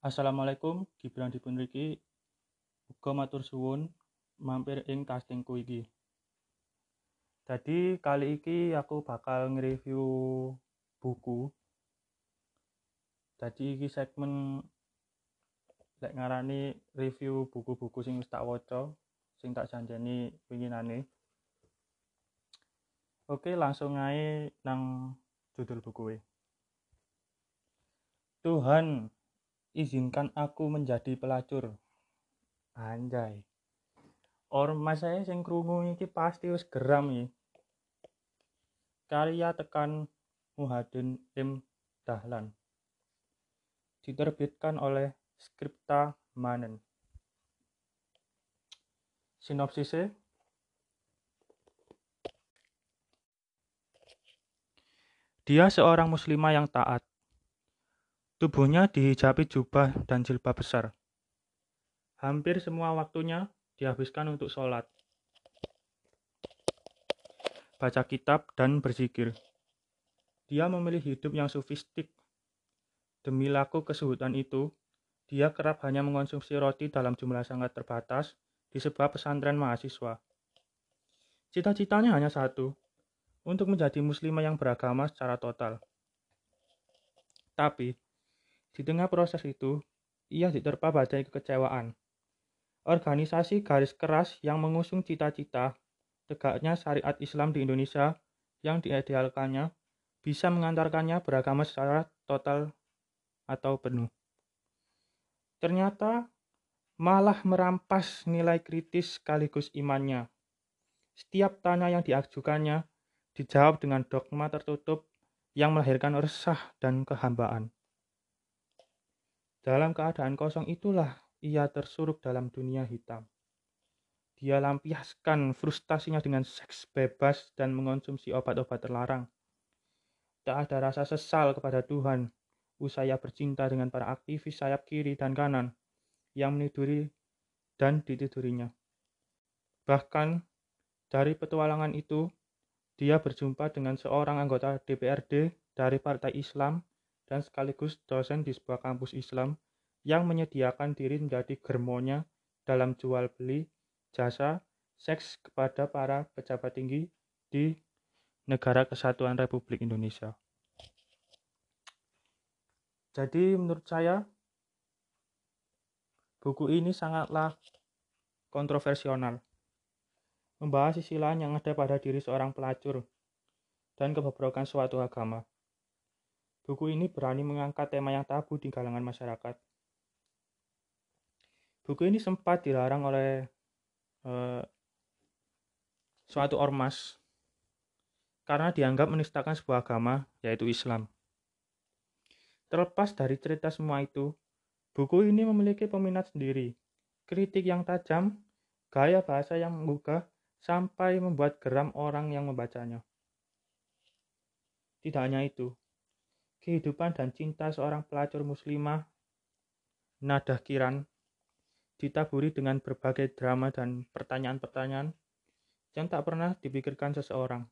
Assalamualaikum Gibran dipun riki uga matur suwun mampir ing castingku iki. Jadi kali iki aku bakal nge-review buku. Jadi iki segmen lek ngarani review buku-buku sing wis tak waca, sing tak janjeni winginane. Oke, langsung ae nang judul buku Tuhan izinkan aku menjadi pelacur. Anjay. Ormas saya sing krungu iki pasti wis geram iki. Karya tekan Muhadin M. Dahlan. Diterbitkan oleh Skripta Manen. Sinopsisnya? Dia seorang muslimah yang taat Tubuhnya dihijabi jubah dan jilbab besar. Hampir semua waktunya dihabiskan untuk sholat, baca kitab, dan berzikir. Dia memilih hidup yang sofistik. Demi laku kesuhutan itu, dia kerap hanya mengonsumsi roti dalam jumlah sangat terbatas di sebuah pesantren mahasiswa. Cita-citanya hanya satu, untuk menjadi muslimah yang beragama secara total. Tapi, di tengah proses itu, ia diterpa badai kekecewaan. Organisasi garis keras yang mengusung cita-cita tegaknya syariat Islam di Indonesia yang diidealkannya bisa mengantarkannya beragama secara total atau penuh. Ternyata malah merampas nilai kritis sekaligus imannya. Setiap tanya yang diajukannya dijawab dengan dogma tertutup yang melahirkan resah dan kehambaan. Dalam keadaan kosong itulah ia tersuruk dalam dunia hitam. Dia lampiaskan frustasinya dengan seks bebas dan mengonsumsi obat-obat terlarang. Tak ada rasa sesal kepada Tuhan, usaya bercinta dengan para aktivis sayap kiri dan kanan yang meniduri dan ditidurinya. Bahkan dari petualangan itu, dia berjumpa dengan seorang anggota DPRD dari Partai Islam dan sekaligus dosen di sebuah kampus Islam yang menyediakan diri menjadi germonya dalam jual beli jasa seks kepada para pejabat tinggi di Negara Kesatuan Republik Indonesia. Jadi menurut saya buku ini sangatlah kontroversial. Membahas sisi lain yang ada pada diri seorang pelacur dan kebobrokan suatu agama. Buku ini berani mengangkat tema yang tabu di kalangan masyarakat. Buku ini sempat dilarang oleh uh, suatu ormas karena dianggap menistakan sebuah agama, yaitu Islam. Terlepas dari cerita semua itu, buku ini memiliki peminat sendiri, kritik yang tajam, gaya bahasa yang menggugah, sampai membuat geram orang yang membacanya. Tidak hanya itu, kehidupan dan cinta seorang pelacur muslimah, Nadah Kiran, ditaburi dengan berbagai drama dan pertanyaan-pertanyaan yang tak pernah dipikirkan seseorang.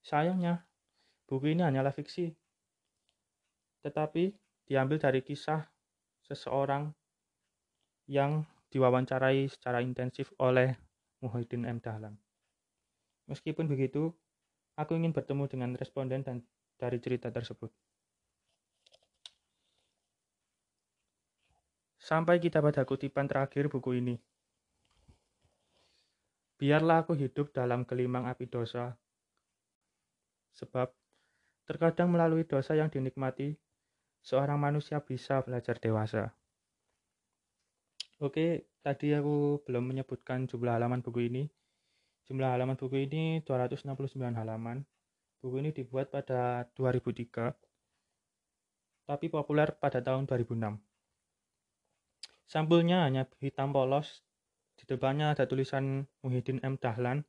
Sayangnya, buku ini hanyalah fiksi, tetapi diambil dari kisah seseorang yang diwawancarai secara intensif oleh Muhyiddin M. Dahlan. Meskipun begitu, aku ingin bertemu dengan responden dan dari cerita tersebut. Sampai kita pada kutipan terakhir buku ini. Biarlah aku hidup dalam gelimang api dosa, sebab terkadang melalui dosa yang dinikmati, seorang manusia bisa belajar dewasa. Oke, tadi aku belum menyebutkan jumlah halaman buku ini. Jumlah halaman buku ini 269 halaman. Buku ini dibuat pada 2003, tapi populer pada tahun 2006. Sampulnya hanya hitam polos, di depannya ada tulisan Muhyiddin M. Dahlan,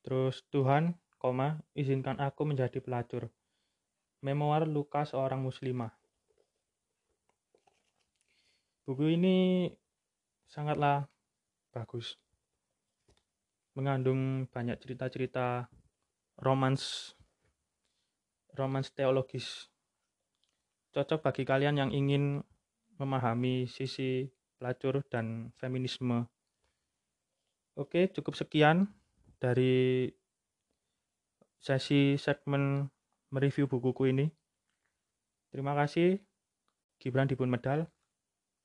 terus Tuhan, koma, izinkan aku menjadi pelacur. Memoir luka seorang muslimah. Buku ini sangatlah bagus. Mengandung banyak cerita-cerita romans romans teologis. Cocok bagi kalian yang ingin memahami sisi pelacur dan feminisme. Oke, cukup sekian dari sesi segmen mereview bukuku ini. Terima kasih. Gibran Dipun Medal.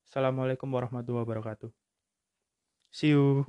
Assalamualaikum warahmatullahi wabarakatuh. See you.